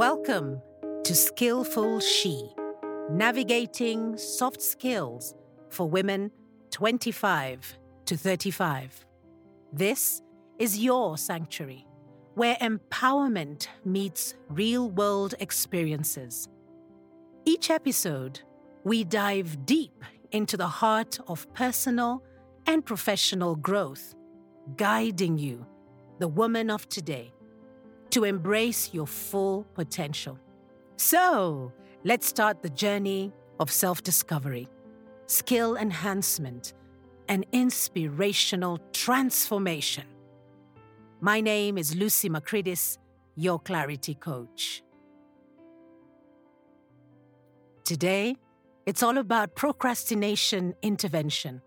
Welcome to Skillful She, navigating soft skills for women 25 to 35. This is your sanctuary, where empowerment meets real world experiences. Each episode, we dive deep into the heart of personal and professional growth, guiding you, the woman of today, to embrace your full potential. So, let's start the journey of self discovery, skill enhancement, and inspirational transformation. My name is Lucy Macridis, your clarity coach. Today, it's all about procrastination intervention.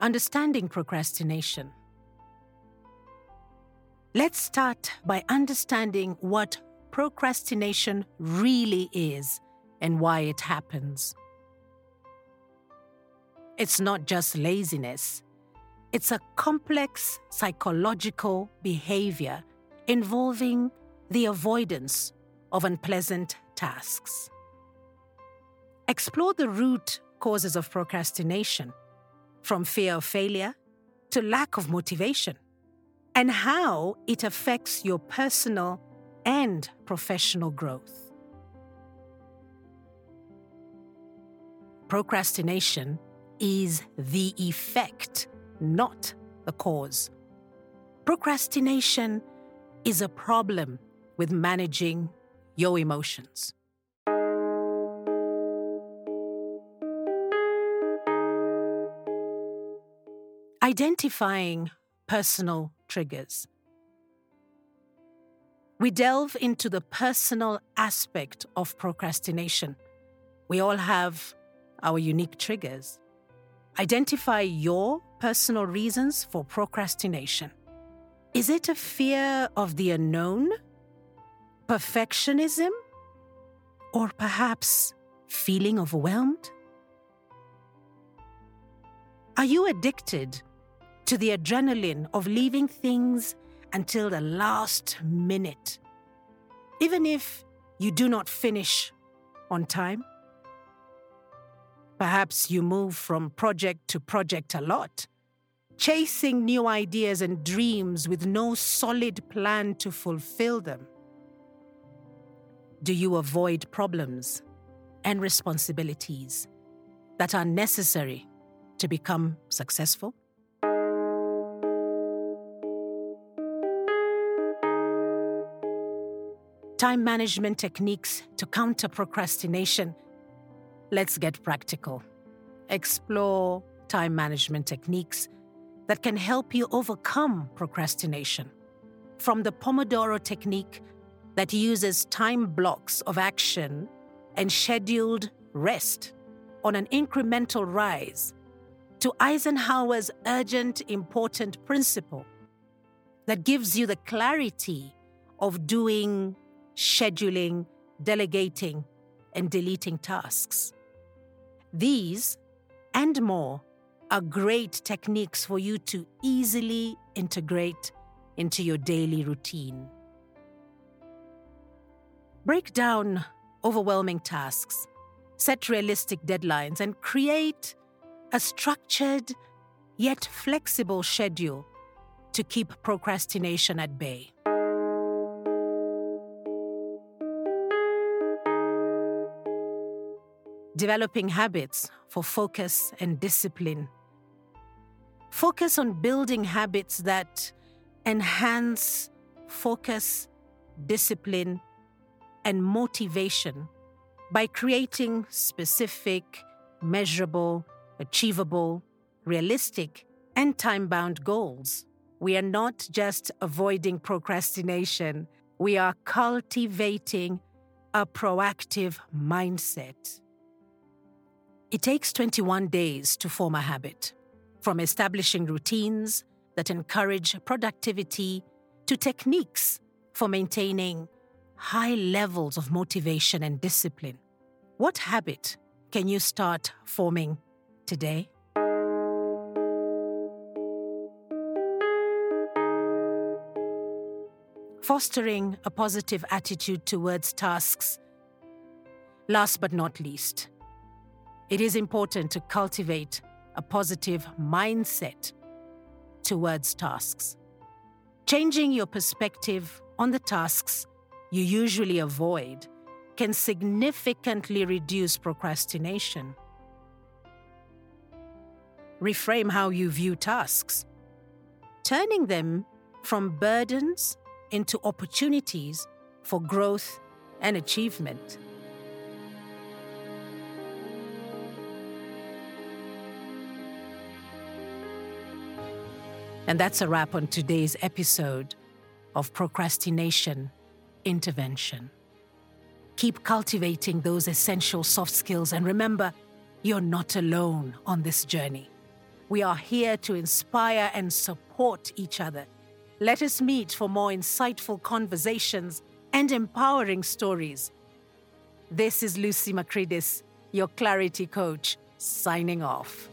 Understanding procrastination. Let's start by understanding what procrastination really is and why it happens. It's not just laziness, it's a complex psychological behavior involving the avoidance of unpleasant tasks. Explore the root causes of procrastination, from fear of failure to lack of motivation, and how it affects your personal and professional growth. Procrastination is the effect, not the cause. Procrastination is a problem with managing your emotions. Identifying personal triggers. We delve into the personal aspect of procrastination. We all have our unique triggers. Identify your personal reasons for procrastination. Is it a fear of the unknown? Perfectionism? Or perhaps feeling overwhelmed? Are you addicted to the adrenaline of leaving things until the last minute, even if you do not finish on time? Perhaps you move from project to project a lot, chasing new ideas and dreams with no solid plan to fulfill them. Do you avoid problems and responsibilities that are necessary to become successful? Time management techniques to counter procrastination. Let's get practical. Explore time management techniques that can help you overcome procrastination. From the Pomodoro technique that uses time blocks of action and scheduled rest on an incremental rise, to Eisenhower's urgent, important principle that gives you the clarity of doing scheduling, delegating, and deleting tasks. These and more are great techniques for you to easily integrate into your daily routine. Break down overwhelming tasks, set realistic deadlines, and create a structured yet flexible schedule to keep procrastination at bay. Developing habits for focus and discipline. Focus on building habits that enhance focus, discipline, and motivation by creating specific, measurable, achievable, realistic, and time bound goals. We are not just avoiding procrastination, we are cultivating a proactive mindset. It takes 21 days to form a habit, from establishing routines that encourage productivity to techniques for maintaining high levels of motivation and discipline. What habit can you start forming today? fostering a positive attitude towards tasks. Last but not least, it is important to cultivate a positive mindset towards tasks. Changing your perspective on the tasks you usually avoid can significantly reduce procrastination. Reframe how you view tasks, turning them from burdens into opportunities for growth and achievement. And that's a wrap on today's episode of Procrastination Intervention. Keep cultivating those essential soft skills and remember, you're not alone on this journey. We are here to inspire and support each other. Let us meet for more insightful conversations and empowering stories. This is Lucy Macridis, your clarity coach, signing off.